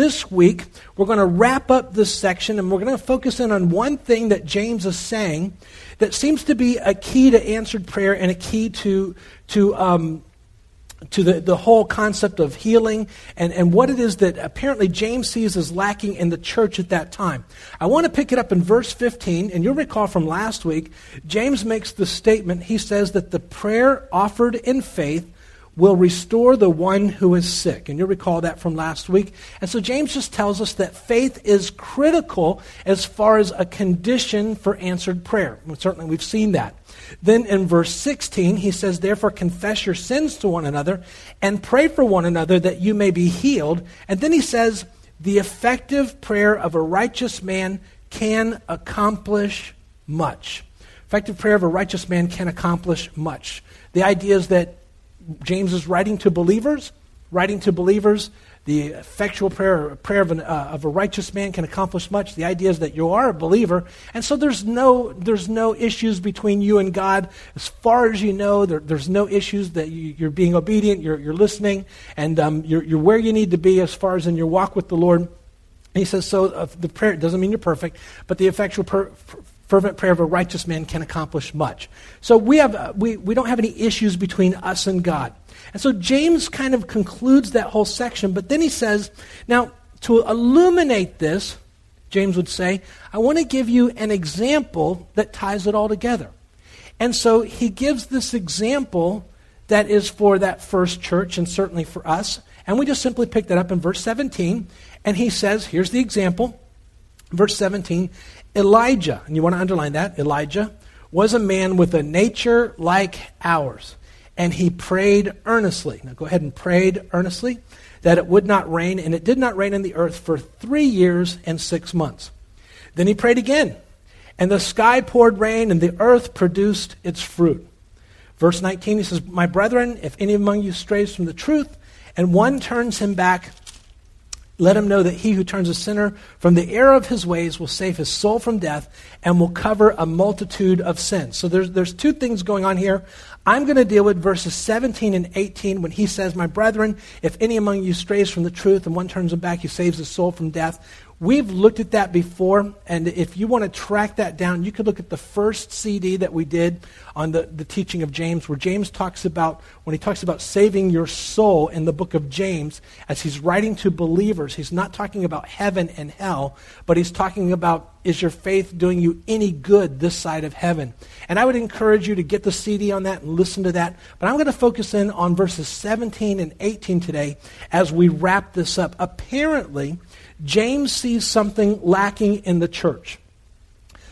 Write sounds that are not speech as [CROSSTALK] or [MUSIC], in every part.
this week, we're going to wrap up this section and we're going to focus in on one thing that James is saying that seems to be a key to answered prayer and a key to, to um, to the, the whole concept of healing and, and what it is that apparently James sees as lacking in the church at that time. I want to pick it up in verse 15, and you'll recall from last week, James makes the statement. He says that the prayer offered in faith will restore the one who is sick. And you'll recall that from last week. And so James just tells us that faith is critical as far as a condition for answered prayer. And certainly we've seen that. Then in verse 16, he says, Therefore confess your sins to one another and pray for one another that you may be healed. And then he says, The effective prayer of a righteous man can accomplish much. Effective prayer of a righteous man can accomplish much. The idea is that James is writing to believers, writing to believers the effectual prayer, prayer of, an, uh, of, a righteous man can accomplish much. The idea is that you are a believer, and so there's no, there's no issues between you and God. As far as you know, there, there's no issues that you, are being obedient, you're, you're listening, and um, you're, you're, where you need to be as far as in your walk with the Lord. He says, so uh, the prayer doesn't mean you're perfect, but the effectual per, fervent prayer of a righteous man can accomplish much. So we, have, uh, we, we don't have any issues between us and God. And so James kind of concludes that whole section, but then he says, now, to illuminate this, James would say, I want to give you an example that ties it all together. And so he gives this example that is for that first church and certainly for us. And we just simply pick that up in verse 17. And he says, here's the example. Verse 17 Elijah, and you want to underline that, Elijah was a man with a nature like ours and he prayed earnestly. Now go ahead and prayed earnestly that it would not rain, and it did not rain in the earth for three years and six months. Then he prayed again, and the sky poured rain, and the earth produced its fruit. Verse 19, he says, My brethren, if any among you strays from the truth, and one turns him back let him know that he who turns a sinner from the error of his ways will save his soul from death and will cover a multitude of sins. So there's, there's two things going on here. I'm going to deal with verses 17 and 18 when he says, My brethren, if any among you strays from the truth and one turns him back, he saves his soul from death. We've looked at that before, and if you want to track that down, you could look at the first CD that we did on the, the teaching of James, where James talks about, when he talks about saving your soul in the book of James, as he's writing to believers, he's not talking about heaven and hell, but he's talking about, is your faith doing you any good this side of heaven? And I would encourage you to get the CD on that and listen to that. But I'm going to focus in on verses 17 and 18 today as we wrap this up. Apparently, James sees something lacking in the church.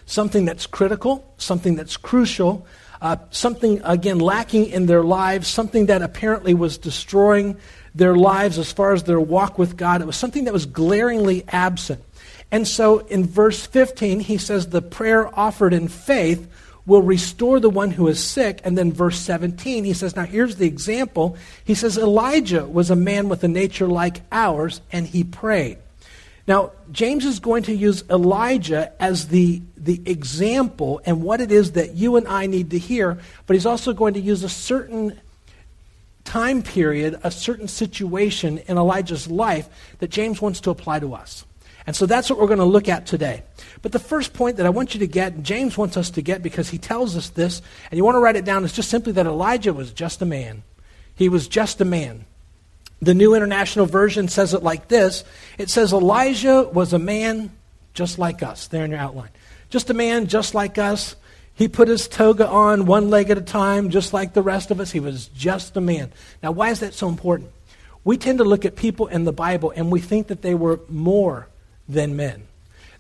Something that's critical, something that's crucial, uh, something, again, lacking in their lives, something that apparently was destroying their lives as far as their walk with God. It was something that was glaringly absent. And so in verse 15, he says, The prayer offered in faith will restore the one who is sick. And then verse 17, he says, Now here's the example. He says, Elijah was a man with a nature like ours, and he prayed. Now, James is going to use Elijah as the, the example and what it is that you and I need to hear, but he's also going to use a certain time period, a certain situation in Elijah's life that James wants to apply to us. And so that's what we're going to look at today. But the first point that I want you to get, and James wants us to get because he tells us this, and you want to write it down, is just simply that Elijah was just a man. He was just a man. The New International Version says it like this it says, Elijah was a man just like us, there in your outline. Just a man just like us. He put his toga on one leg at a time, just like the rest of us. He was just a man. Now, why is that so important? We tend to look at people in the Bible and we think that they were more than men.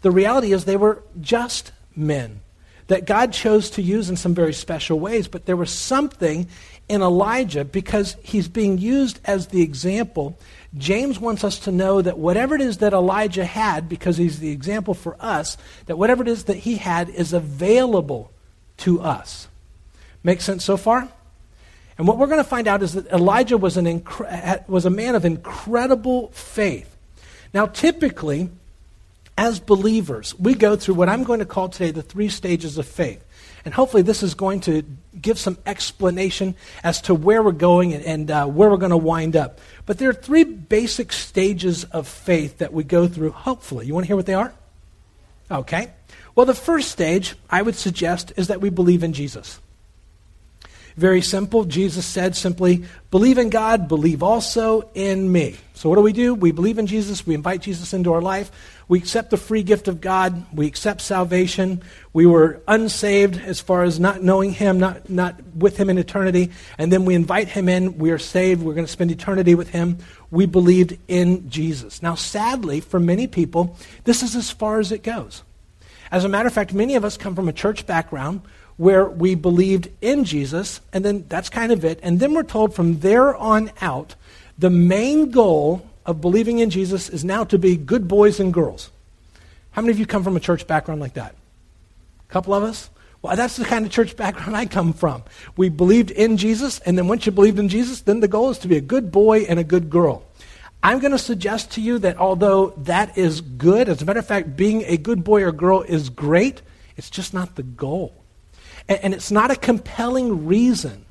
The reality is they were just men that God chose to use in some very special ways, but there was something in Elijah because he's being used as the example. James wants us to know that whatever it is that Elijah had, because he's the example for us, that whatever it is that he had is available to us. Make sense so far? And what we're going to find out is that Elijah was, an was a man of incredible faith. Now, typically, as believers, we go through what I'm going to call today the three stages of faith. And hopefully, this is going to give some explanation as to where we're going and, and uh, where we're going to wind up. But there are three basic stages of faith that we go through, hopefully. You want to hear what they are? Okay. Well, the first stage, I would suggest, is that we believe in Jesus. Very simple. Jesus said simply, believe in God, believe also in me. So what do we do? We believe in Jesus, we invite Jesus into our life, we accept the free gift of God, we accept salvation. We were unsaved as far as not knowing Him, not, not with Him in eternity, and then we invite Him in, we are saved, we're going to spend eternity with Him. We believed in Jesus. Now, sadly, for many people, this is as far as it goes. As a matter of fact, many of us come from a church background where we believed in Jesus, and then that's kind of it. And then we're told from there on out, the main goal of believing in Jesus is now to be good boys and girls. How many of you come from a church background like that? A couple of us? Well, that's the kind of church background I come from. We believed in Jesus, and then once you believed in Jesus, then the goal is to be a good boy and a good girl. I'm going to suggest to you that although that is good, as a matter of fact, being a good boy or girl is great, it's just not the goal. And, and it's not a compelling reason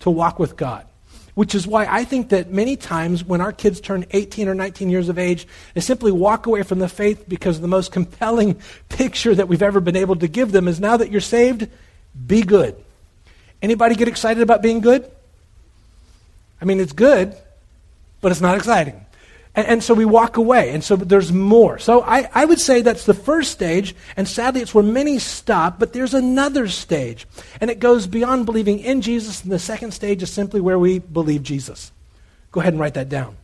to walk with God. Which is why I think that many times when our kids turn 18 or 19 years of age, they simply walk away from the faith because the most compelling [LAUGHS] picture that we've ever been able to give them is now that you're saved, be good. Anybody get excited about being good? I mean, it's good, but it's not exciting. And, and, so we walk away. And so there's more. So I, I would say that's the first stage. And sadly, it's where many stop. But there's another stage. And it goes beyond believing in Jesus. And the second stage is simply where we believe Jesus. Go ahead and write that down.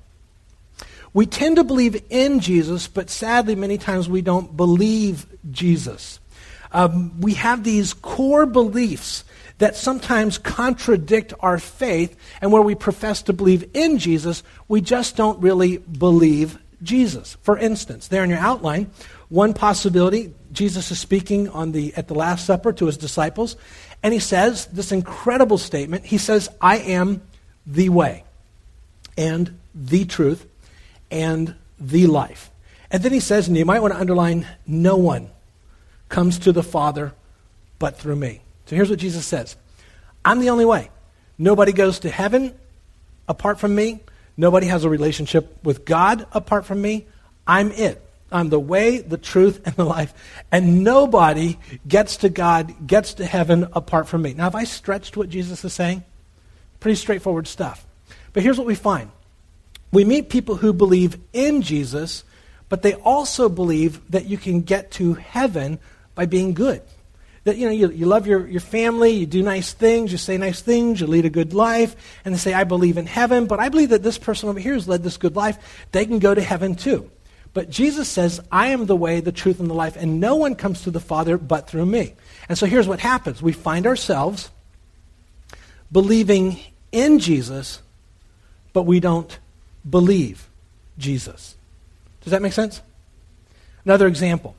We tend to believe in Jesus, but sadly, many times we don't believe Jesus. Um, we have these core beliefs that sometimes contradict our faith, and where we profess to believe in Jesus, we just don't really believe Jesus. For instance, there in your outline, one possibility, Jesus is speaking on the, at the Last Supper to his disciples, and he says this incredible statement. He says, I am the way, and the truth, and the life. And then he says, and you might want to underline, no one comes to the Father but through me. So here's what Jesus says I'm the only way. Nobody goes to heaven apart from me. Nobody has a relationship with God apart from me. I'm it. I'm the way, the truth, and the life. And nobody gets to God, gets to heaven apart from me. Now, have I stretched what Jesus is saying? Pretty straightforward stuff. But here's what we find we meet people who believe in Jesus, but they also believe that you can get to heaven by being good that you know you, you love your, your family you do nice things you say nice things you lead a good life and they say i believe in heaven but i believe that this person over here has led this good life. They can go to heaven too. But jesus says i am the way the truth and the life and no one comes to the father but through me. And so here's what happens. We find ourselves believing in jesus but we don't believe jesus. Does that make sense? Another example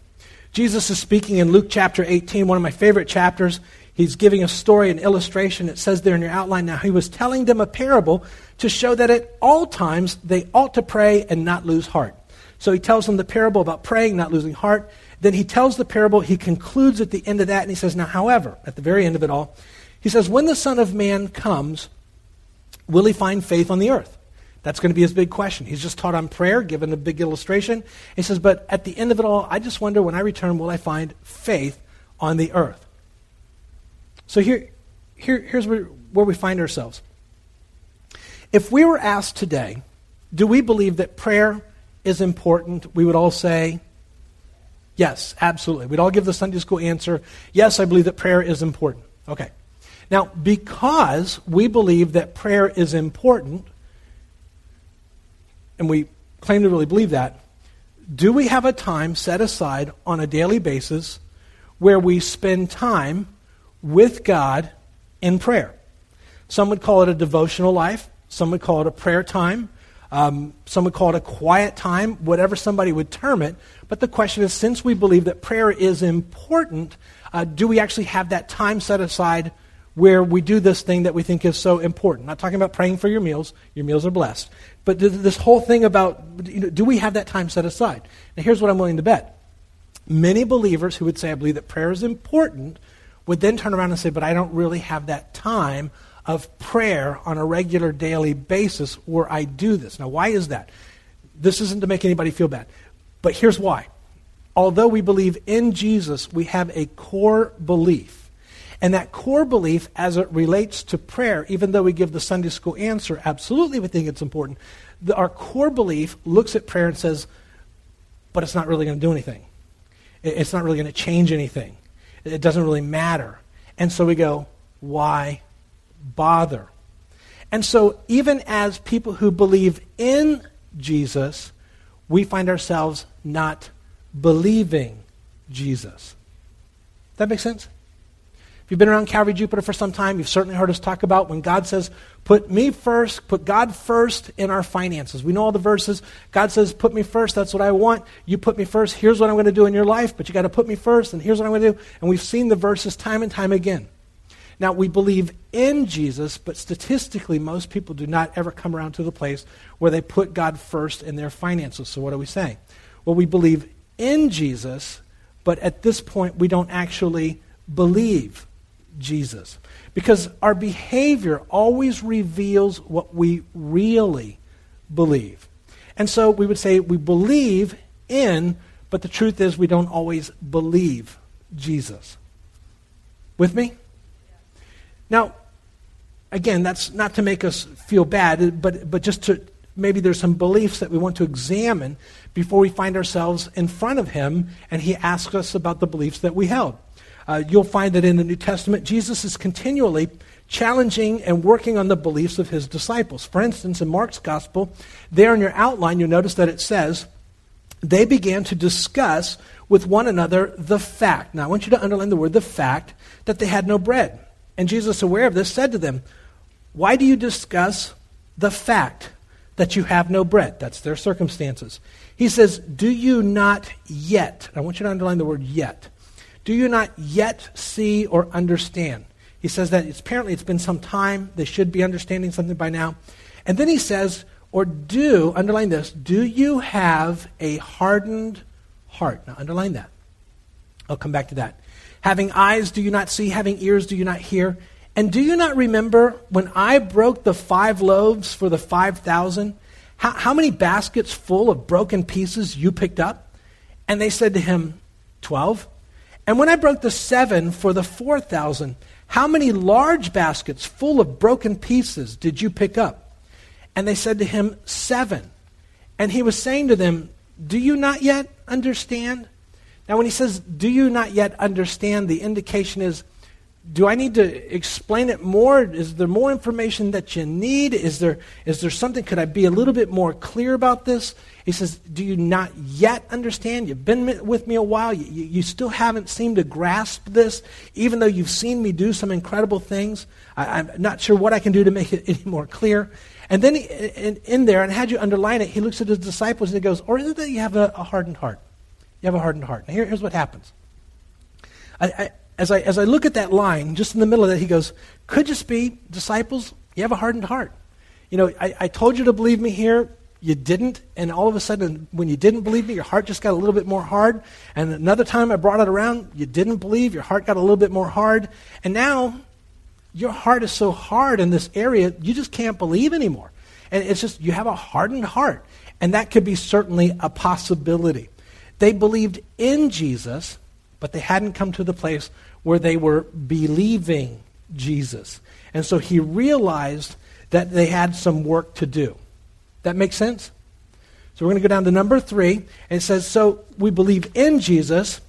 Jesus is speaking in Luke chapter 18, one of my favorite chapters. He's giving a story, an illustration. It says there in your outline now, he was telling them a parable to show that at all times they ought to pray and not lose heart. So he tells them the parable about praying, not losing heart. Then he tells the parable, he concludes at the end of that, and he says, Now, however, at the very end of it all, he says, When the Son of Man comes, will he find faith on the earth? That's going to be his big question. He's just taught on prayer, given a big illustration. He says, But at the end of it all, I just wonder when I return, will I find faith on the earth? So here, here, here's where, where we find ourselves. If we were asked today, do we believe that prayer is important? We would all say, yes, absolutely. We'd all give the Sunday school answer, yes, I believe that prayer is important. Okay. Now, because we believe that prayer is important, and we claim to really believe that, do we have a time set aside on a daily basis where we spend time with God in prayer? Some would call it a devotional life, some would call it a prayer time. Um, some would call it a quiet time, whatever somebody would term it. But the question is since we believe that prayer is important, uh, do we actually have that time set aside where we do this thing that we think is so important. I'm not talking about praying for your meals. Your meals are blessed. But this whole thing about you know, do we have that time set aside? Now, here's what I'm willing to bet. Many believers who would say, I believe that prayer is important, would then turn around and say, But I don't really have that time of prayer on a regular daily basis where I do this. Now, why is that? This isn't to make anybody feel bad, but here's why. Although we believe in Jesus, we have a core belief. And that core belief, as it relates to prayer, even though we give the Sunday school answer, absolutely we think it's important. The, our core belief looks at prayer and says, but it's not really going to do anything. It, it's not really going to change anything. It doesn't really matter. And so we go, why bother? And so, even as people who believe in Jesus, we find ourselves not believing Jesus. That makes sense? If you've been around Calvary Jupiter for some time, you've certainly heard us talk about when God says, put me first, put God first in our finances. We know all the verses. God says, put me first, that's what I want. You put me first, here's what I'm going to do in your life, but you got to put me first, and here's what I'm going to do. And we've seen the verses time and time again. Now, we believe in Jesus, but statistically, most people do not ever come around to the place where they put God first in their finances. So, what are we saying? Well, we believe in Jesus, but at this point, we don't actually believe Jesus. Because our behavior always reveals what we really believe. And so we would say we believe in, but the truth is we don't always believe Jesus. With me? Now, again, that's not to make us feel bad, but, but just to maybe there's some beliefs that we want to examine before we find ourselves in front of Him and He asks us about the beliefs that we held. Uh, you'll find that in the New Testament, Jesus is continually challenging and working on the beliefs of his disciples. For instance, in Mark's gospel, there in your outline, you'll notice that it says, they began to discuss with one another the fact. Now, I want you to underline the word the fact that they had no bread. And Jesus, aware of this, said to them, Why do you discuss the fact that you have no bread? That's their circumstances. He says, Do you not yet, I want you to underline the word yet, do you not yet see or understand? He says that it's, apparently it's been some time. They should be understanding something by now. And then he says, or do, underline this, do you have a hardened heart? Now, underline that. I'll come back to that. Having eyes, do you not see? Having ears, do you not hear? And do you not remember when I broke the five loaves for the 5,000? How, how many baskets full of broken pieces you picked up? And they said to him, 12. And when I broke the seven for the 4,000, how many large baskets full of broken pieces did you pick up? And they said to him, Seven. And he was saying to them, Do you not yet understand? Now, when he says, Do you not yet understand, the indication is, do I need to explain it more? Is there more information that you need? Is there, is there something? Could I be a little bit more clear about this? He says, Do you not yet understand? You've been with me a while. You, you, still haven't seemed to grasp this, even though you've seen me do some incredible things. I, am not sure what I can do to make it [LAUGHS] any more clear. And then he, in, in, there, and had you underline it, he looks at his disciples and he goes, Or is it that you have a, a hardened heart? You have a hardened heart. Now, here, here's what happens. I, I as I, as I look at that line, just in the middle of that, he goes, Could just be, disciples, you have a hardened heart. You know, I, I told you to believe me here, you didn't, and all of a sudden, when you didn't believe me, your heart just got a little bit more hard. And another time I brought it around, you didn't believe, your heart got a little bit more hard. And now, your heart is so hard in this area, you just can't believe anymore. And it's just, you have a hardened heart. And that could be certainly a possibility. They believed in Jesus, but they hadn't come to the place where they were believing Jesus. And so he realized that they had some work to do. That makes sense? So we're going to go down to number three. And it says, So we believe in Jesus,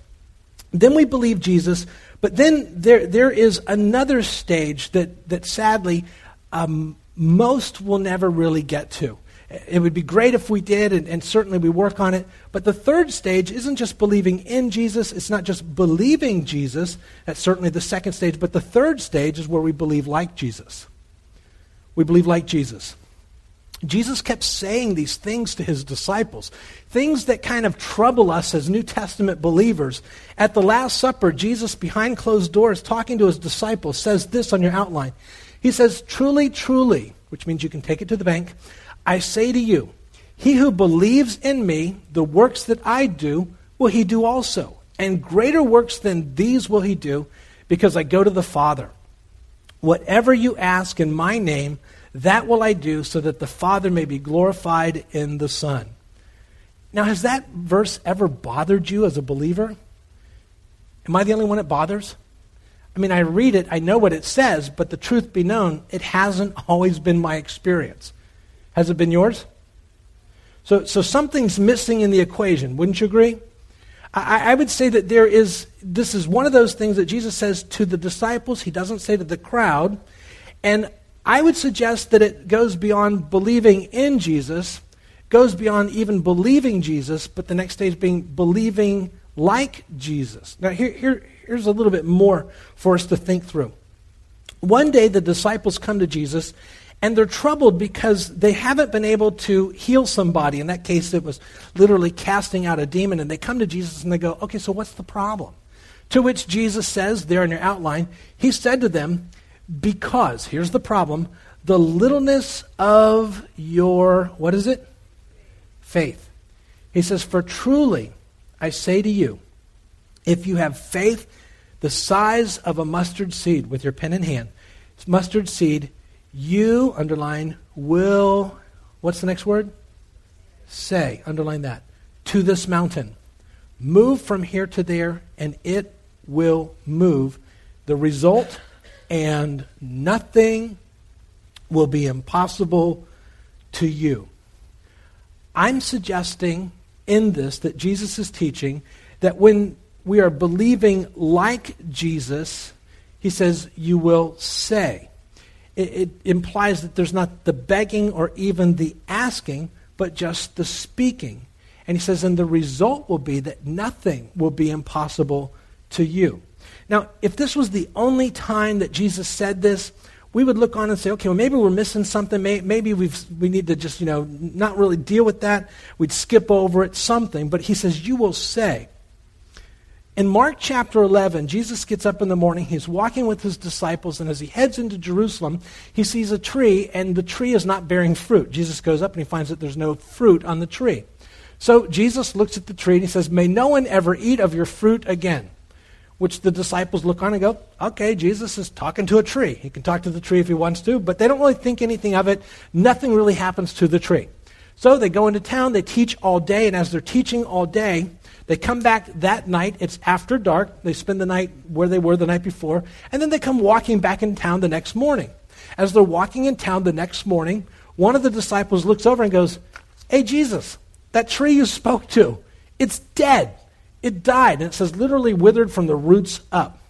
then we believe Jesus, but then there, there is another stage that, that sadly um, most will never really get to. It would be great if we did, and, and, certainly we work on it. But the third stage isn't just believing in Jesus, it's not just believing Jesus. That's certainly the second stage. But the third stage is where we believe like Jesus. We believe like Jesus. Jesus kept saying these things to his disciples, things that kind of trouble us as New Testament believers. At the Last Supper, Jesus, behind closed doors, talking to his disciples, says this on your outline. He says, Truly, truly, which means you can take it to the bank. I say to you, he who believes in me, the works that I do, will he do also. And greater works than these will he do, because I go to the Father. Whatever you ask in my name, that will I do so that the Father may be glorified in the Son. Now, has that verse ever bothered you as a believer? Am I the only one it bothers? I mean, I read it, I know what it says, but the truth be known, it hasn't always been my experience. Has it been yours? So, so something's missing in the equation, wouldn't you agree? I, I would say that there is, this is one of those things that Jesus says to the disciples, he doesn't say to the crowd. And I would suggest that it goes beyond believing in Jesus, goes beyond even believing Jesus, but the next stage being believing like Jesus. Now, here, here, here's a little bit more for us to think through. One day, the disciples come to Jesus and they're troubled because they haven't been able to heal somebody. In that case, it was literally casting out a demon. And they come to Jesus and they go, Okay, so what's the problem? To which Jesus says, there in your outline, He said to them, Because, here's the problem, the littleness of your, what is it? Faith. He says, For truly, I say to you, if you have faith the size of a mustard seed with your pen in hand, mustard seed, you, underline, will, what's the next word? Say, underline that, to this mountain. Move from here to there, and it will move. The result, and nothing will be impossible to you. I'm suggesting in this that Jesus is teaching that when we are believing like Jesus, he says, you will say it, it implies that there's not the begging or even the asking, but just the speaking. And he says, and the result will be that nothing will be impossible to you. Now, if this was the only time that Jesus said this, we would look on and say, okay, well, maybe we're missing something. Maybe we've, we need to just, you know, not really deal with that. We'd skip over it, something. But he says, you will say. In Mark chapter 11, Jesus gets up in the morning. He's walking with his disciples, and as he heads into Jerusalem, he sees a tree, and the tree is not bearing fruit. Jesus goes up and he finds that there's no fruit on the tree. So Jesus looks at the tree and he says, May no one ever eat of your fruit again. Which the disciples look on and go, Okay, Jesus is talking to a tree. He can talk to the tree if he wants to, but they don't really think anything of it. Nothing really happens to the tree. So they go into town, they teach all day, and as they're teaching all day, they come back that night. It's after dark. They spend the night where they were the night before. And then they come walking back in town the next morning. As they're walking in town the next morning, one of the disciples looks over and goes, Hey, Jesus, that tree you spoke to, it's dead. It died. And it says literally withered from the roots up.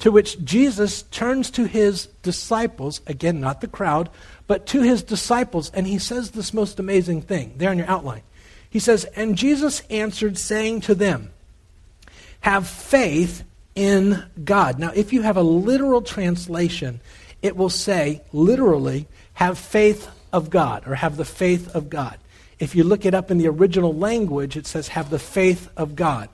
To which Jesus turns to his disciples, again, not the crowd, but to his disciples, and he says this most amazing thing there in your outline. He says, And Jesus answered, saying to them, Have faith in God. Now, if you have a literal translation, it will say, literally, have faith of God, or have the faith of God. If you look it up in the original language, it says, have the faith of God.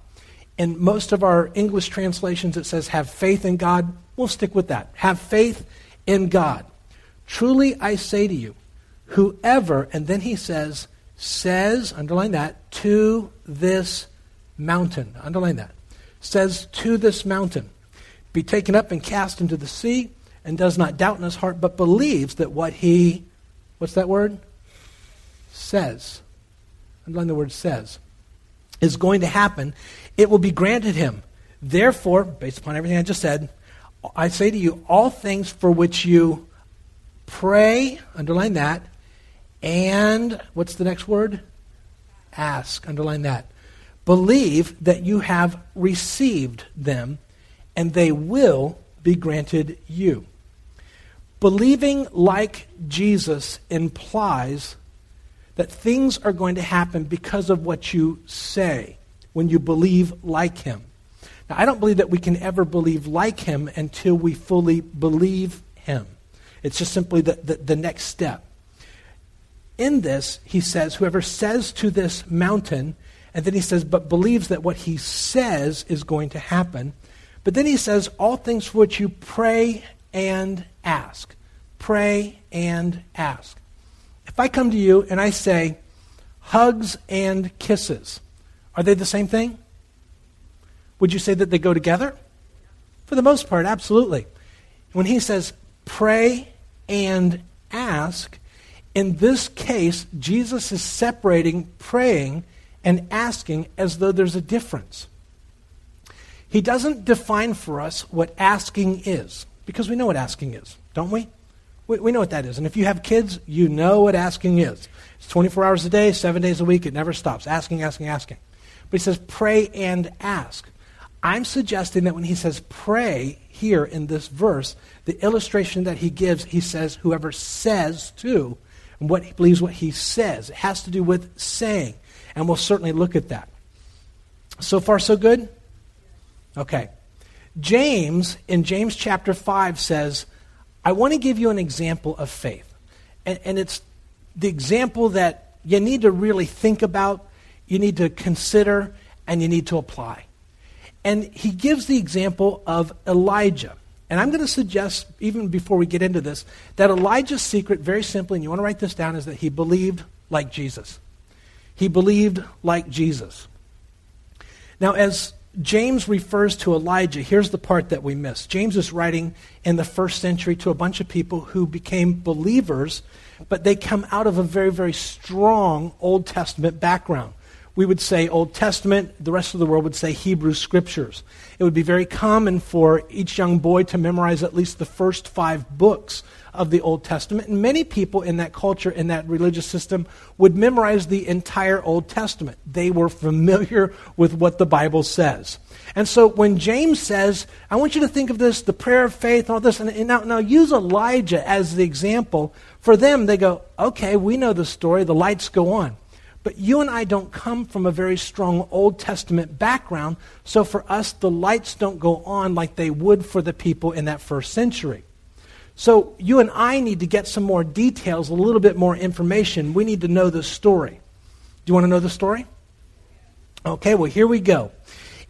In most of our English translations, it says, have faith in God. We'll stick with that. Have faith in God. Truly I say to you, whoever, and then he says, says, underline that, to this mountain. Underline that. Says to this mountain, be taken up and cast into the sea, and does not doubt in his heart, but believes that what he, what's that word? Says. Underline the word says. Is going to happen. It will be granted him. Therefore, based upon everything I just said, I say to you, all things for which you pray, underline that, and what's the next word? Ask. Underline that. Believe that you have received them, and they will be granted you. Believing like Jesus implies that things are going to happen because of what you say when you believe like him. Now, I don't believe that we can ever believe like him until we fully believe him. It's just simply the, the, the next step in this, he says, whoever says to this mountain, and then he says, but believes that what he says is going to happen. But then he says, all things for which you pray and ask. Pray and ask. If I come to you and I say, hugs and kisses, are they the same thing? Would you say that they go together? For the most part, absolutely. When he says pray and ask, in this case, Jesus is separating praying and asking as though there's a difference. He doesn't define for us what asking is, because we know what asking is, don't we? we? We know what that is. And if you have kids, you know what asking is. It's 24 hours a day, seven days a week, it never stops. Asking, asking, asking. But he says, pray and ask. I'm suggesting that when he says pray here in this verse, the illustration that he gives, he says, whoever says to, and what he believes what he says. It has to do with saying. And we'll certainly look at that. So far, so good? Okay. James, in James chapter 5, says, I want to give you an example of faith. And, and it's the example that you need to really think about, you need to consider, and you need to apply. And he gives the example of Elijah. And I'm going to suggest, even before we get into this, that Elijah's secret, very simply, and you want to write this down, is that he believed like Jesus. He believed like Jesus. Now, as James refers to Elijah, here's the part that we miss. James is writing in the first century to a bunch of people who became believers, but they come out of a very, very strong Old Testament background we would say Old Testament, the rest of the world would say Hebrew Scriptures. It would be very common for each young boy to memorize at least the first five books of the Old Testament. And many people in that culture, in that religious system, would memorize the entire Old Testament. They were familiar with what the Bible says. And so when James says, I want you to think of this, the prayer of faith, all this, and, and now, now use Elijah as the example, for them, they go, okay, we know the story, the lights go on. But you and I don't come from a very strong Old Testament background, so for us, the lights don't go on like they would for the people in that first century. So you and I need to get some more details, a little bit more information. We need to know the story. Do you want to know the story? Okay, well, here we go.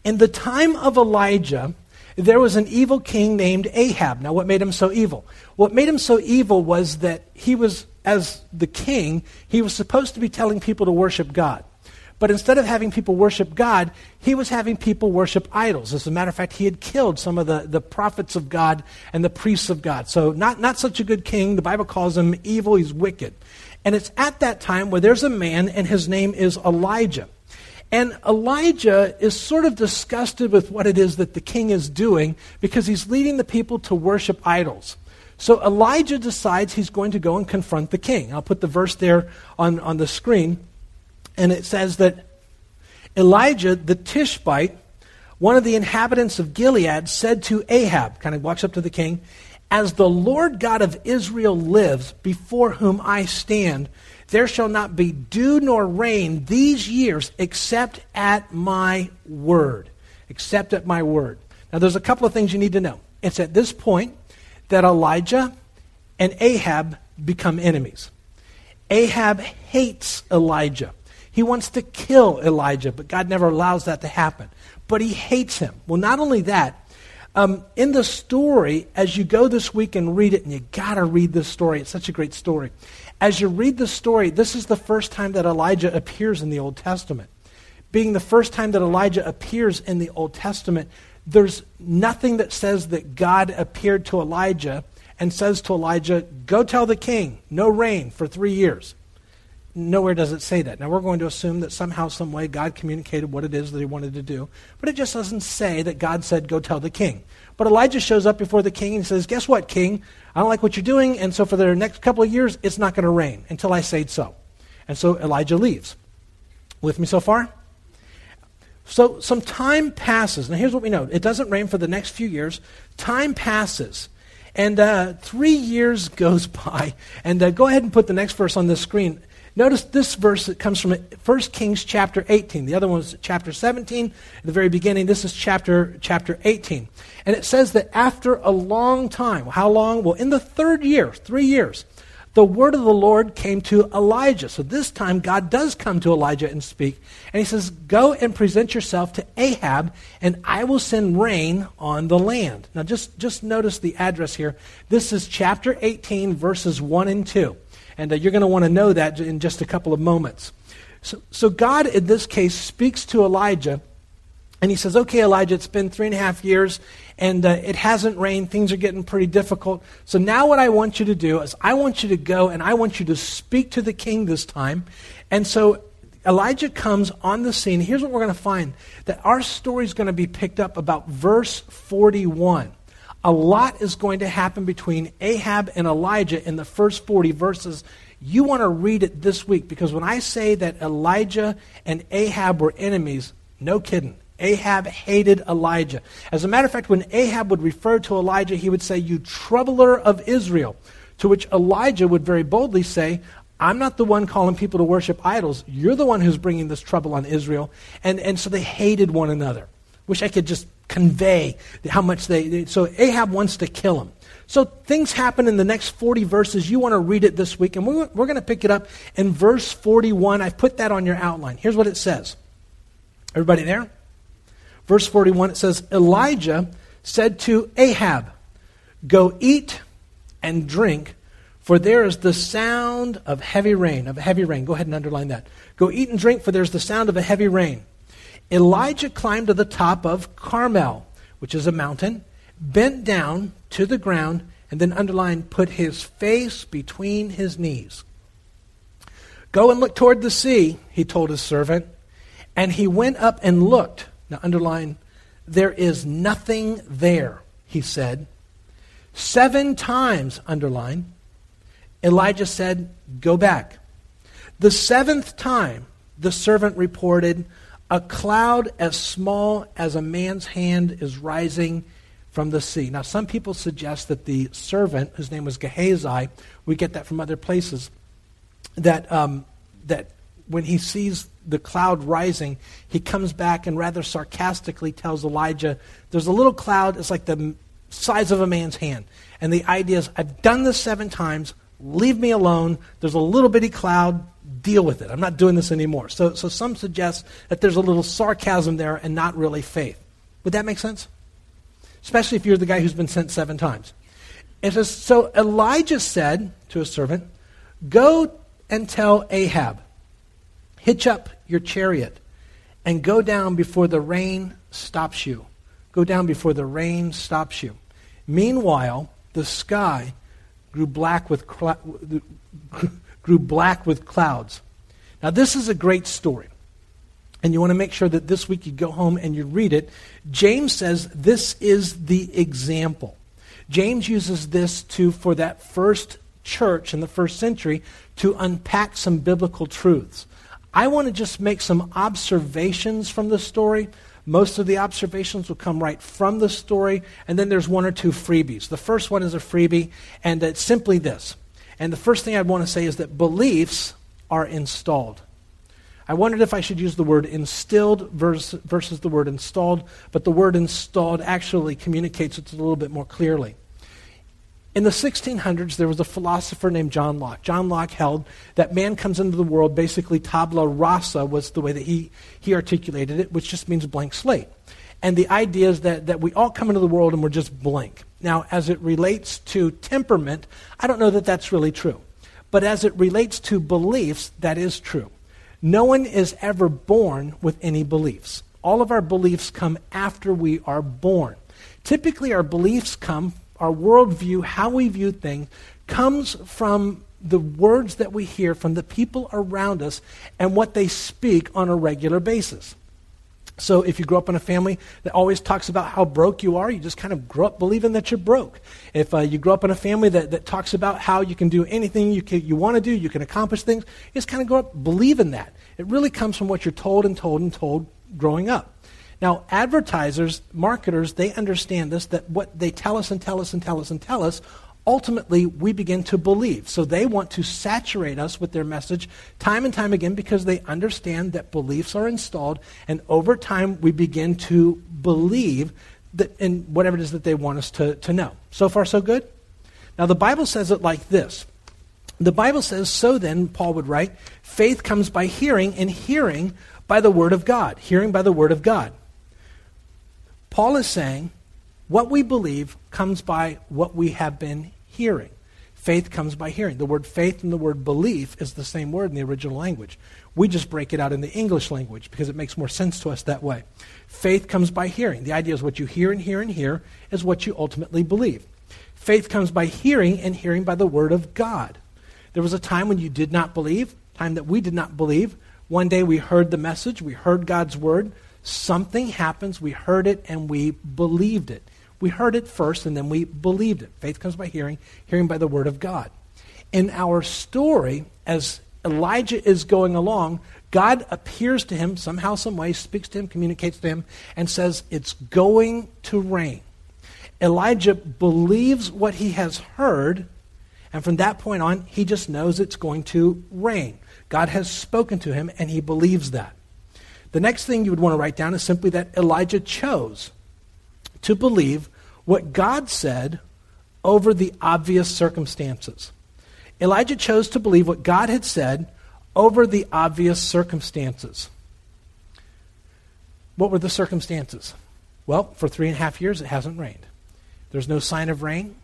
In the time of Elijah, there was an evil king named Ahab. Now, what made him so evil? What made him so evil was that he was as the king, he was supposed to be telling people to worship God. But instead of having people worship God, he was having people worship idols. As a matter of fact, he had killed some of the, the prophets of God and the priests of God. So, not, not such a good king. The Bible calls him evil, he's wicked. And it's at that time where there's a man, and his name is Elijah. And Elijah is sort of disgusted with what it is that the king is doing because he's leading the people to worship idols. So Elijah decides he's going to go and confront the king. I'll put the verse there on, on the screen. And it says that Elijah the Tishbite, one of the inhabitants of Gilead, said to Ahab, kind of walks up to the king, As the Lord God of Israel lives, before whom I stand, there shall not be dew nor rain these years except at my word. Except at my word. Now, there's a couple of things you need to know. It's at this point that Elijah and Ahab become enemies. Ahab hates Elijah. He wants to kill Elijah, but God never allows that to happen. But he hates him. Well, not only that, um, in the story, as you go this week and read it, and you got to read this story, it's such a great story. As you read the story, this is the first time that Elijah appears in the Old Testament. Being the first time that Elijah appears in the Old Testament, there's nothing that says that God appeared to Elijah and says to Elijah, Go tell the king, no rain for three years. Nowhere does it say that. Now, we're going to assume that somehow, some way, God communicated what it is that he wanted to do. But it just doesn't say that God said, Go tell the king. But Elijah shows up before the king and says, Guess what, king? I don't like what you're doing, and so for the next couple of years, it's not going to rain until I say so. And so Elijah leaves. With me so far? So some time passes. Now, here's what we know it doesn't rain for the next few years. Time passes. And uh, three years [LAUGHS] goes by. And uh, go ahead and put the next verse on the screen. Notice this verse that comes from 1 Kings chapter 18. The other one was chapter 17 at the very beginning. This is chapter, chapter 18. And it says that after a long time, how long? Well, in the third year, three years, the word of the Lord came to Elijah. So this time, God does come to Elijah and speak. And he says, Go and present yourself to Ahab, and I will send rain on the land. Now, just, just notice the address here. This is chapter 18, verses 1 and 2. And uh, you're going to want to know that in just a couple of moments. So, so God, in this case, speaks to Elijah And he says, Okay, Elijah, it's been three and a half years and uh, it hasn't rained. Things are getting pretty difficult. So now what I want you to do is I want you to go and I want you to speak to the king this time. And so Elijah comes on the scene. Here's what we're going to find that our story is going to be picked up about verse 41. A lot is going to happen between Ahab and Elijah in the first 40 verses. You want to read it this week because when I say that Elijah and Ahab were enemies, no kidding. Ahab hated Elijah. As a matter of fact, when Ahab would refer to Elijah, he would say, You troubler of Israel. To which Elijah would very boldly say, I'm not the one calling people to worship idols. You're the one who's bringing this trouble on Israel. And, and so they hated one another. Wish I could just convey how much they. So Ahab wants to kill him. So things happen in the next 40 verses. You want to read it this week. And we're, we're going to pick it up in verse 41. I've put that on your outline. Here's what it says. Everybody there? Verse 41, it says, Elijah said to Ahab, Go eat and drink, for there is the sound of heavy rain. Of heavy rain. Go ahead and underline that. Go eat and drink, for there's the sound of a heavy rain. Elijah climbed to the top of Carmel, which is a mountain, bent down to the ground, and then underline, put his face between his knees. Go and look toward the sea, he told his servant. And he went up and looked. Now, underline, there is nothing there, he said. Seven times, underline, Elijah said, Go back. The seventh time, the servant reported, A cloud as small as a man's hand is rising from the sea. Now, some people suggest that the servant, whose name was Gehazi, we get that from other places, that, um, that when he sees the cloud rising, he comes back and rather sarcastically tells Elijah, There's a little cloud, it's like the size of a man's hand. And the idea is, I've done this seven times, leave me alone. There's a little bitty cloud, deal with it. I'm not doing this anymore. So, so some suggest that there's a little sarcasm there and not really faith. Would that make sense? Especially if you're the guy who's been sent seven times. It says, so Elijah said to a servant, Go and tell Ahab, hitch up your chariot and go down before the rain stops you. Go down before the rain stops you. Meanwhile, the sky grew black with cl- [LAUGHS] grew black with clouds. Now this is a great story. And you want to make sure that this week you go home and you read it. James says this is the example. James uses this to for that first church in the first century to unpack some biblical truths. I want to just make some observations from the story. Most of the observations will come right from the story, and then there's one or two freebies. The first one is a freebie, and it's simply this. And the first thing I want to say is that beliefs are installed. I wondered if I should use the word instilled versus, versus the word installed, but the word installed actually communicates it a little bit more clearly. In the 1600s, there was a philosopher named John Locke. John Locke held that man comes into the world basically tabula rasa was the way that he, he articulated it, which just means blank slate. And the idea is that, that we all come into the world and we're just blank. Now, as it relates to temperament, I don't know that that's really true. But as it relates to beliefs, that is true. No one is ever born with any beliefs. All of our beliefs come after we are born. Typically, our beliefs come our worldview, how we view things, comes from the words that we hear from the people around us and what they speak on a regular basis. So if you grow up in a family that always talks about how broke you are, you just kind of grow up believing that you're broke. If uh, you grow up in a family that, that talks about how you can do anything you, you want to do, you can accomplish things, you just kind of grow up believing that. It really comes from what you're told and told and told growing up. Now, advertisers, marketers, they understand this that what they tell us and tell us and tell us and tell us, ultimately we begin to believe. So they want to saturate us with their message time and time again because they understand that beliefs are installed, and over time we begin to believe that in whatever it is that they want us to, to know. So far, so good? Now, the Bible says it like this. The Bible says, so then, Paul would write, faith comes by hearing, and hearing by the Word of God. Hearing by the Word of God. Paul is saying what we believe comes by what we have been hearing. Faith comes by hearing. The word faith and the word belief is the same word in the original language. We just break it out in the English language because it makes more sense to us that way. Faith comes by hearing. The idea is what you hear and hear and hear is what you ultimately believe. Faith comes by hearing and hearing by the word of God. There was a time when you did not believe, time that we did not believe. One day we heard the message, we heard God's word, something happens, we heard it and we believed it. We heard it first and then we believed it. Faith comes by hearing, hearing by the word of God. In our story, as Elijah is going along, God appears to him somehow, some way, speaks to him, communicates to him, and says, It's going to rain. Elijah believes what he has heard, and from that point on, he just knows it's going to rain. God has spoken to him, and he believes that. The next thing you would want to write down is simply that Elijah chose to believe what God said over the obvious circumstances. Elijah chose to believe what God had said over the obvious circumstances. What were the circumstances? Well, for three and a half years it hasn't rained. There's no sign of rain.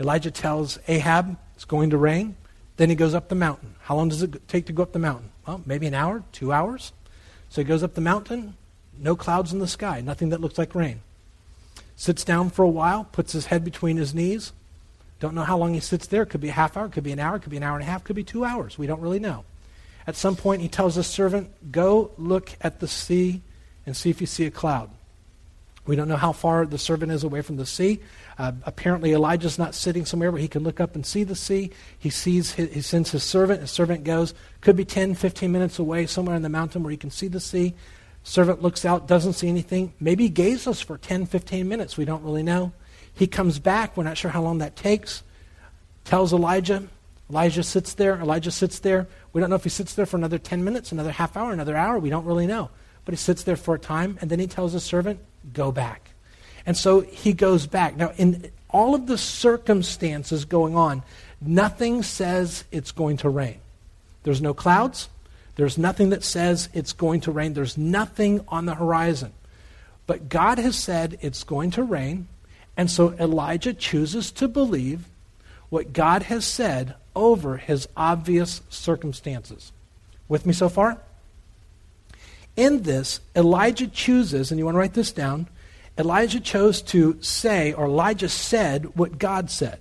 Elijah tells Ahab it's going to rain. Then he goes up the mountain. How long does it take to go up the mountain? Well, maybe an hour, two hours. So he goes up the mountain, no clouds in the sky, nothing that looks like rain sits down for a while, puts his head between his knees. Don't know how long he sits there. Could be a half hour, could be an hour, could be an hour and a half, could be two hours. We don't really know. At some point, he tells his servant, Go look at the sea and see if you see a cloud. We don't know how far the servant is away from the sea. Uh, apparently, Elijah's not sitting somewhere where he can look up and see the sea. He sees, he sends his servant. His servant goes, could be 10, 15 minutes away, somewhere in the mountain where he can see the sea. Servant looks out, doesn't see anything. Maybe he gazes for 10, 15 minutes. We don't really know. He comes back. We're not sure how long that takes. Tells Elijah. Elijah sits there. Elijah sits there. We don't know if he sits there for another 10 minutes, another half hour, another hour. We don't really know. But he sits there for a time, and then he tells his servant, Go back. And so he goes back. Now, in all of the circumstances going on, nothing says it's going to rain. There's no clouds. There's nothing that says it's going to rain. There's nothing on the horizon. But God has said it's going to rain, and so Elijah chooses to believe what God has said over his obvious circumstances. With me so far? In this, Elijah chooses, and you want to write this down, Elijah chose to say, or Elijah said what God said.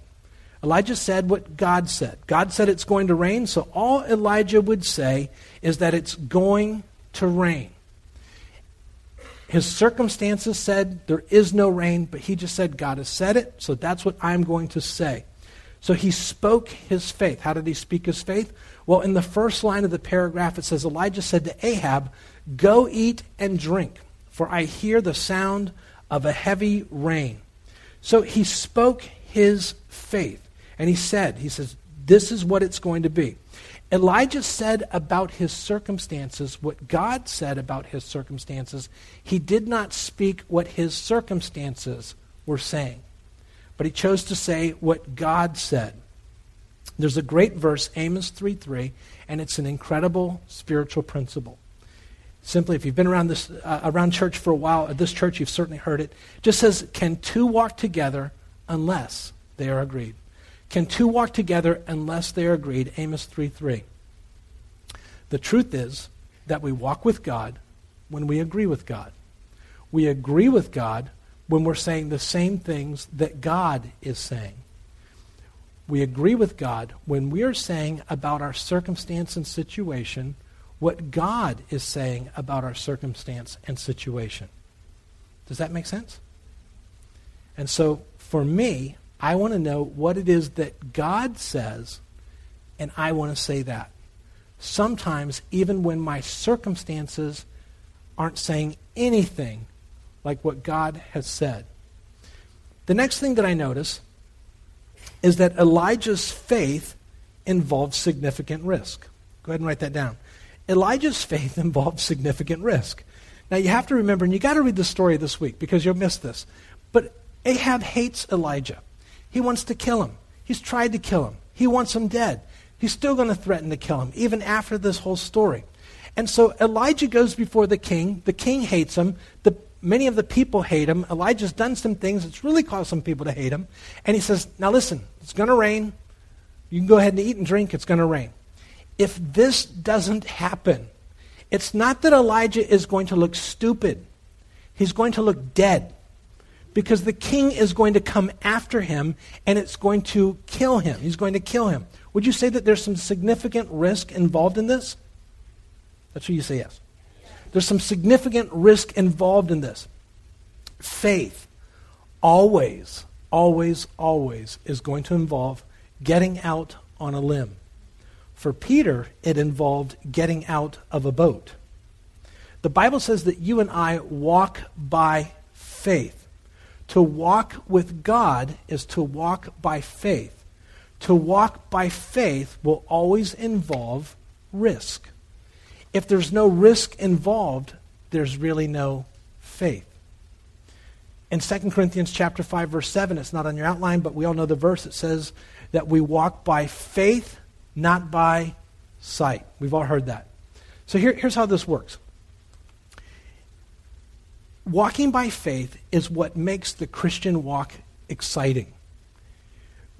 Elijah said what God said. God said it's going to rain, so all Elijah would say is that it's going to rain. His circumstances said there is no rain, but he just said, God has said it, so that's what I'm going to say. So he spoke his faith. How did he speak his faith? Well, in the first line of the paragraph, it says, Elijah said to Ahab, Go eat and drink, for I hear the sound of a heavy rain. So he spoke his faith. And he said, he says, this is what it's going to be. Elijah said about his circumstances what God said about his circumstances. He did not speak what his circumstances were saying, but he chose to say what God said. There's a great verse, Amos 3 3, and it's an incredible spiritual principle. Simply, if you've been around, this, uh, around church for a while, at this church, you've certainly heard it. Just says, Can two walk together unless they are agreed? Can two walk together unless they are agreed? Amos 3 3. The truth is that we walk with God when we agree with God. We agree with God when we're saying the same things that God is saying. We agree with God when we are saying about our circumstance and situation what God is saying about our circumstance and situation. Does that make sense? And so, for me, I want to know what it is that God says, and I want to say that. Sometimes, even when my circumstances aren't saying anything like what God has said. The next thing that I notice is that Elijah's faith involved significant risk. Go ahead and write that down. Elijah's faith [LAUGHS] involved significant risk. Now you have to remember, and you got to read the story this week because you'll miss this. But Ahab hates Elijah. He wants to kill him. He's tried to kill him. He wants him dead. He's still going to threaten to kill him, even after this whole story. And so Elijah goes before the king. The king hates him. The, many of the people hate him. Elijah's done some things that's really caused some people to hate him. And he says, Now listen, it's going to rain. You can go ahead and eat and drink, it's going to rain. If this doesn't happen, it's not that Elijah is going to look stupid, he's going to look dead. Because the king is going to come after him and it's going to kill him. He's going to kill him. Would you say that there's some significant risk involved in this? That's what you say yes. There's some significant risk involved in this. Faith always, always, always is going to involve getting out on a limb. For Peter, it involved getting out of a boat. The Bible says that you and I walk by faith. To walk with God is to walk by faith. To walk by faith will always involve risk. If there's no risk involved, there's really no faith. In 2 Corinthians chapter 5 verse 7, it's not on your outline, but we all know the verse it says that we walk by faith, not by sight. We've all heard that. So here, here's how this works. Walking by faith is what makes the Christian walk exciting.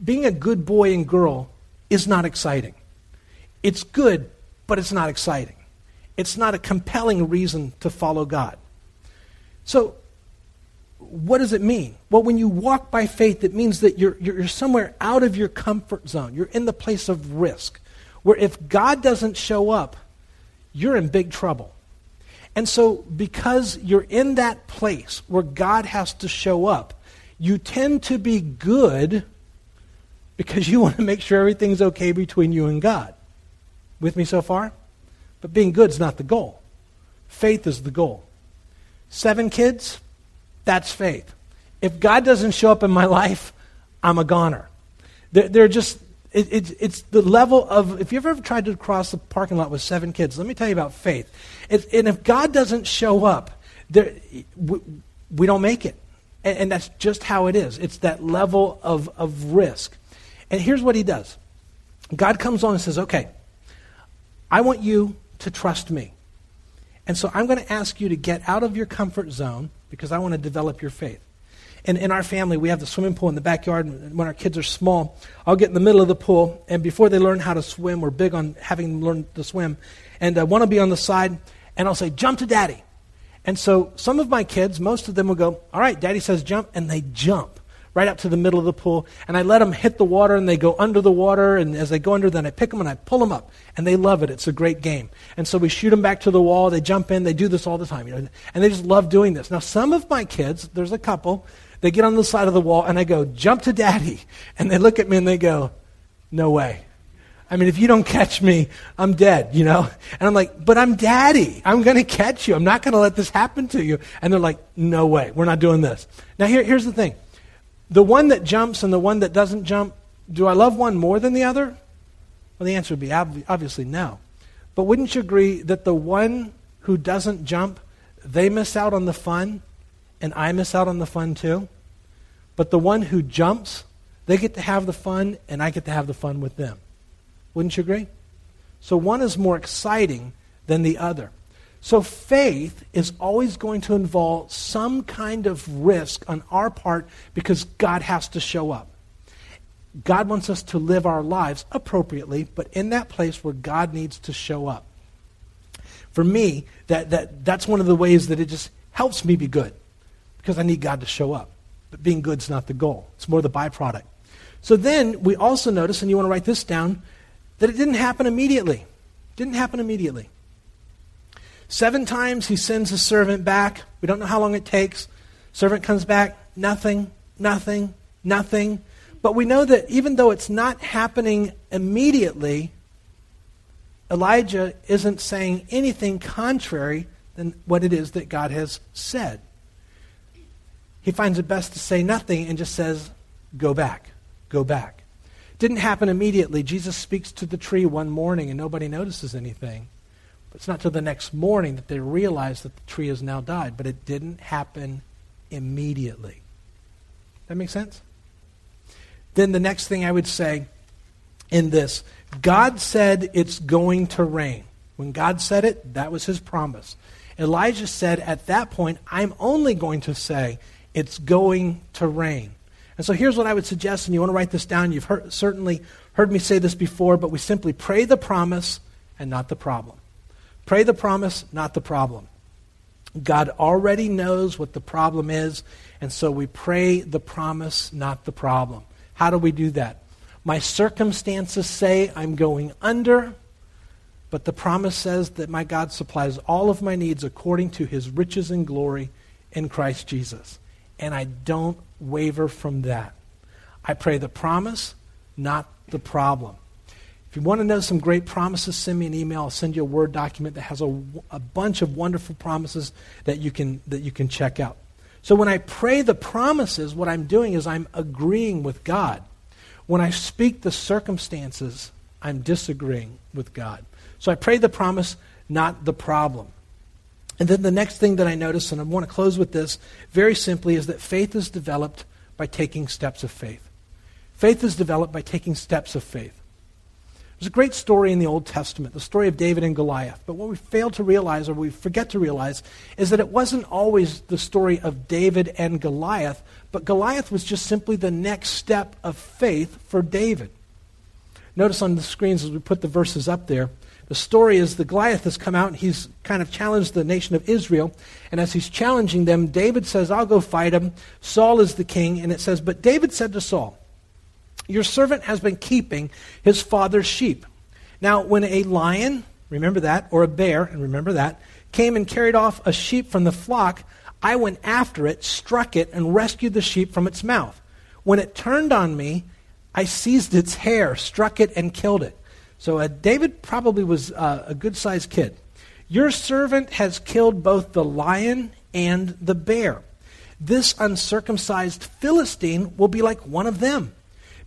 Being a good boy and girl is not exciting. It's good, but it's not exciting. It's not a compelling reason to follow God. So, what does it mean? Well, when you walk by faith, it means that you're, you're, somewhere out of your comfort zone. You're in the place of risk, where if God doesn't show up, you're in big trouble. And so, because you're in that place where God has to show up, you tend to be good because you [LAUGHS] want to make sure everything's okay between you and God. With me so far? But being good is not the goal. Faith is the goal. Seven kids, that's faith. If God doesn't show up in my life, I'm a goner. They're, they're just, it, it, it's the level of, if you've ever tried to cross the parking lot with seven kids, let me tell you about faith. It, and if God doesn't show up, there, we, we don't make it. And, and that's just how it is. It's that level of, of risk. And here's what he does God comes on and says, okay, I want you to trust me. And so I'm going to ask you to get out of your comfort zone because I want to develop your faith. And in our family, we have the swimming pool in the backyard. And when our kids are small, I'll get in the middle of the pool, and before they learn how to swim, we're big on having them learn to swim. And uh, I want to be on the side, and I'll say, Jump to daddy. And so some of my kids, most of them will go, All right, daddy says jump, and they jump right up to the middle of the pool, and I let them hit the water, and they go under the water, and as they go under, then I pick them and I pull them up, and they love it. It's a great game. And so we shoot them back to the wall. They jump in. They do this all the time, you know, and they just love doing this. Now, some of my kids, there's a couple, they get on the side of the wall, and I go, jump to daddy, and they look at me and they go, no way. I mean, if you don't catch me, I'm dead, you know? And I'm like, but I'm daddy. I'm going to catch you. I'm not going to let this happen to you. And they're like, no way. We're not doing this. Now, here, here's the thing the one that jumps and the one that doesn't jump, do I love one more than the other? Well, the answer would be ob- obviously no. But wouldn't you agree that the one who doesn't jump, they miss out on the fun, and I miss out on the fun too? But the one who jumps, they get to have the fun, and I get to have the fun with them. Wouldn't you agree? So one is more exciting than the other. So faith is always going to involve some kind of risk on our part because God has to show up. God wants us to live our lives appropriately, but in that place where God needs to show up. For me, that, that, that's one of the ways that it just helps me be good because I need God to show up. But being good is not the goal, it's more the byproduct. So then we also notice, and you want to write this down, that it didn't happen immediately. Didn't happen immediately. Seven times he sends his servant back. We don't know how long it takes. Servant comes back, nothing, nothing, nothing. But we know that even though it's not happening immediately, Elijah isn't saying anything contrary than what it is that God has said. He finds it best to say nothing and just says, Go back, go back. Didn't happen immediately. Jesus speaks to the tree one morning and nobody notices anything. But it's not till the next morning that they realize that the tree has now died. But it didn't happen immediately. That makes sense? Then the next thing I would say in this God said it's going to rain. When God said it, that was his promise. Elijah said at that point, I'm only going to say it's going to rain. And so here's what I would suggest, and you want to write this down. You've heard, certainly heard me say this before, but we simply pray the promise and not the problem. Pray the promise, not the problem. God already knows what the problem is, and so we pray the promise, not the problem. How do we do that? My circumstances say I'm going under, but the promise says that my God supplies all of my needs according to his riches and glory in Christ Jesus. And I don't waver from that. I pray the promise, not the problem. If you want to know some great promises, send me an email. I'll send you a Word document that has a, a bunch of wonderful promises that you, can, that you can check out. So when I pray the promises, what I'm doing is I'm agreeing with God. When I speak the circumstances, I'm disagreeing with God. So I pray the promise, not the problem. And then the next thing that I notice, and I want to close with this very simply, is that faith is developed by taking steps of faith. Faith is developed by taking steps of faith. There's a great story in the Old Testament, the story of David and Goliath. But what we fail to realize, or we forget to realize, is that it wasn't always the story of David and Goliath, but Goliath was just simply the next step of faith for David. Notice on the screens as we put the verses up there, the story is the Goliath has come out and he's kind of challenged the nation of Israel. And as he's challenging them, David says, I'll go fight him. Saul is the king. And it says, But David said to Saul, your servant has been keeping his father's sheep. Now, when a lion, remember that, or a bear, and remember that, came and carried off a sheep from the flock, I went after it, struck it, and rescued the sheep from its mouth. When it turned on me, I seized its hair, struck it, and killed it. So uh, David probably was uh, a good sized kid. Your servant has killed both the lion and the bear. This uncircumcised Philistine will be like one of them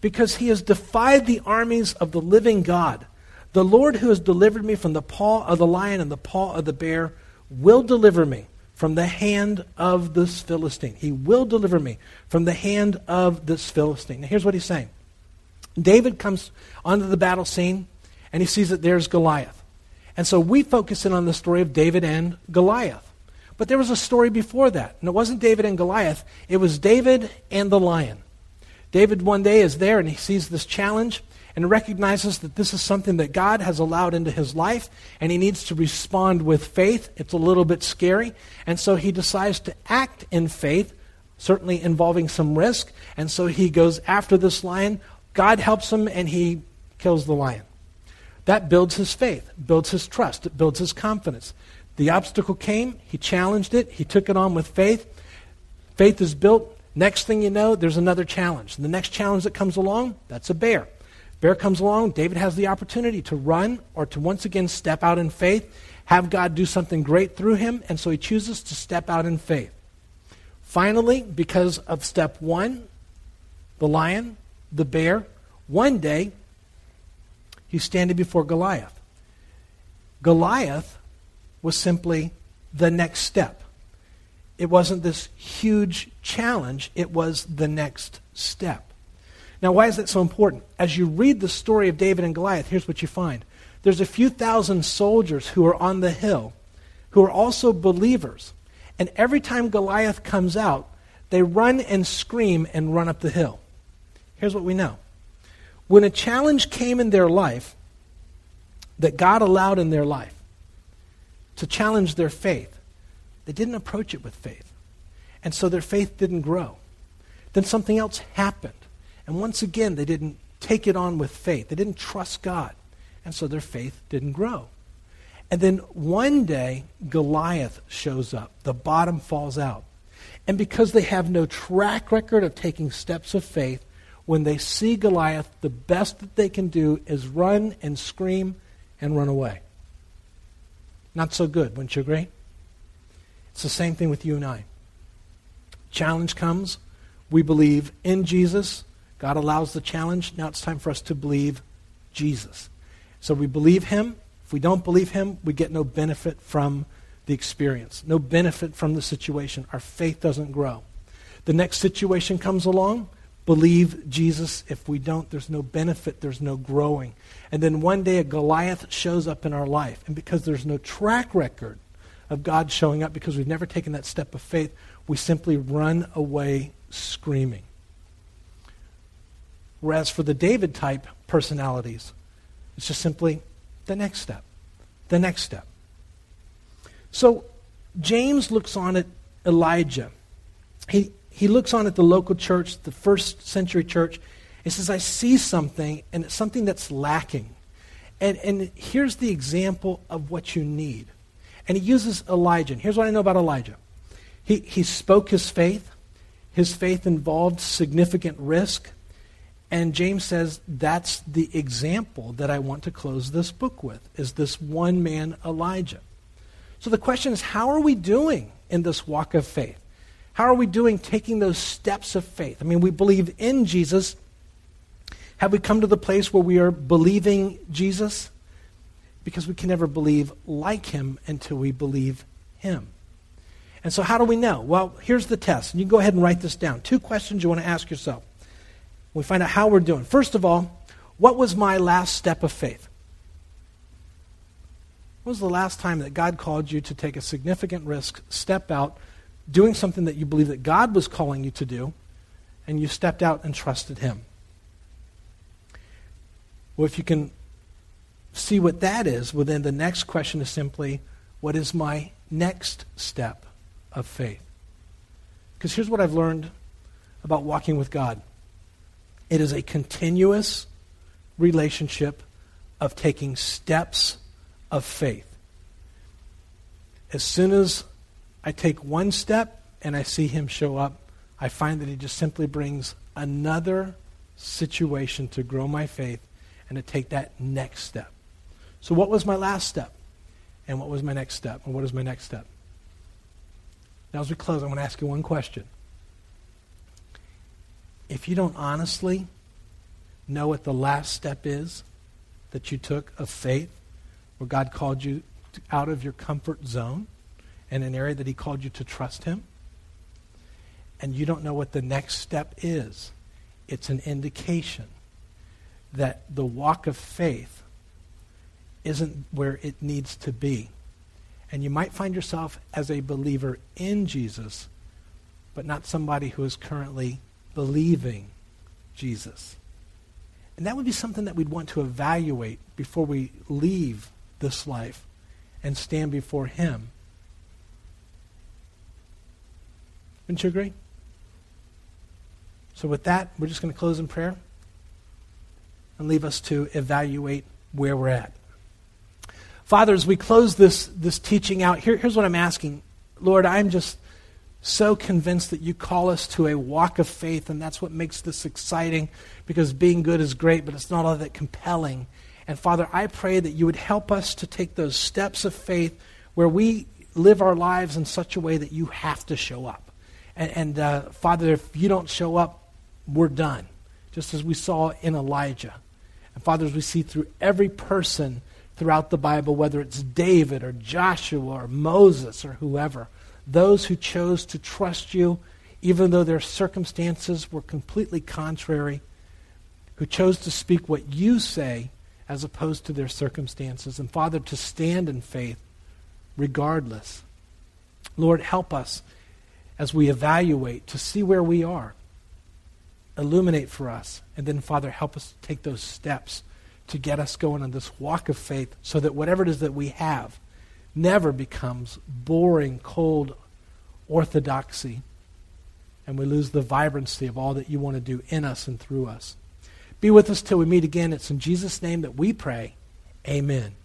because he has defied the armies of the living God. The Lord who has delivered me from the paw of the lion and the paw of the bear will deliver me from the hand of this Philistine. He will deliver me from the hand of this Philistine. Now, here's what he's saying David comes onto the battle scene and he sees that there's Goliath. And so we focus in on the story of David and Goliath. But there was a story before that. And it wasn't David and Goliath, it was David and the lion. David one day is there and he sees this challenge and recognizes that this is something that God has allowed into his life and he needs to respond with faith. It's a little bit scary. And so he decides to act in faith, certainly involving some risk. And so he goes after this lion. God helps him and he kills the lion. That builds his faith, builds his trust, it builds his confidence. The obstacle came, he challenged it, he took it on with faith. Faith is built, Next thing you know, there's another challenge. The next challenge that comes along, that's a bear. Bear comes along, David has the opportunity to run or to once again step out in faith, have God do something great through him, and so he chooses to step out in faith. Finally, because of step one, the lion, the bear, one day he's standing before Goliath. Goliath was simply the next step. It wasn't this huge challenge, it was the next step. Now, why is that so important? As you read the story of David and Goliath, here's what you find there's a few thousand soldiers who are on the hill who are also believers. And every time Goliath comes out, they run and scream and run up the hill. Here's what we know when a challenge came in their life that God allowed in their life to challenge their faith, they didn't approach it with faith. And so their faith didn't grow. Then something else happened. And once again, they didn't take it on with faith. They didn't trust God. And so their faith didn't grow. And then one day, Goliath shows up. The bottom falls out. And because they have no track record of taking steps of faith, when they see Goliath, the best that they can do is run and scream and run away. Not so good, wouldn't you agree? It's the same thing with you and I. Challenge comes. We believe in Jesus. God allows the challenge. Now it's time for us to believe Jesus. So we believe him. If we don't believe him, we get no benefit from the experience, no benefit from the situation. Our faith doesn't grow. The next situation comes along, believe Jesus. If we don't, there's no benefit, there's no growing. And then one day a Goliath shows up in our life. And because there's no track record of God showing up because we've never taken that step of faith, we simply run away screaming. Whereas for the David type personalities, it's just simply the next step. The next step. So James looks on at Elijah. He, he looks on at the local church, the first century church. He says, I see something, and it's something that's lacking. And, and here's the example of what you need. And he uses Elijah. And here's what I know about Elijah he, he spoke his faith, his faith involved significant risk. And James says that's the example that I want to close this book with, is this one man, Elijah. So the question is, how are we doing in this walk of faith? How are we doing taking those steps of faith? I mean, we believe in Jesus. Have we come to the place where we are believing Jesus? Because we can never believe like him until we believe him. And so, how do we know? Well, here's the test. And you go ahead and write this down. Two questions you want to ask yourself. We find out how we're doing. First of all, what was my last step of faith? When was the last time that God called you to take a significant risk, step out, doing something that you believe that God was calling you to do, and you stepped out and trusted Him? Well, if you can see what that is, well, then the next question is simply, what is my next step of faith? Because here's what I've learned about walking with God it is a continuous relationship of taking steps of faith. As soon as I take one step and I see him show up, I find that he just simply brings another situation to grow my faith and to take that next step. So, what was my last step? And what was my next step? And what is my next step? Now, as we close, I want to ask you one question. If you don't honestly know what the last step is that you took of faith, where God called you out of your comfort zone and an area that He called you to trust Him, and you don't know what the next step is, it's an indication that the walk of faith isn't where it needs to be. And you might find yourself as a believer in Jesus, but not somebody who is currently believing Jesus. And that would be something that we'd want to evaluate before we leave this life and stand before Him. Wouldn't you agree? So, with that, we're just going to close in prayer and leave us to evaluate where we're at. Father, as we close this, this teaching out, here, here's what I'm asking. Lord, I'm just so convinced that you call us to a walk of faith, and that's what makes this exciting because being good is great, but it's not all that compelling. And Father, I pray that you would help us to take those steps of faith where we live our lives in such a way that you have to show up. And, and uh, Father, if you don't show up, we're done, just as we saw in Elijah. And Father, as we see through every person throughout the Bible, whether it's David or Joshua or Moses or whoever, those who chose to trust you, even though their circumstances were completely contrary, who chose to speak what you say as opposed to their circumstances. And Father, to stand in faith regardless. Lord, help us as we evaluate to see where we are. Illuminate for us. And then, Father, help us take those steps to get us going on this walk of faith so that whatever it is that we have never becomes boring, cold orthodoxy, and we lose the vibrancy of all that you want to do in us and through us. Be with us till we meet again. It's in Jesus' name that we pray. Amen.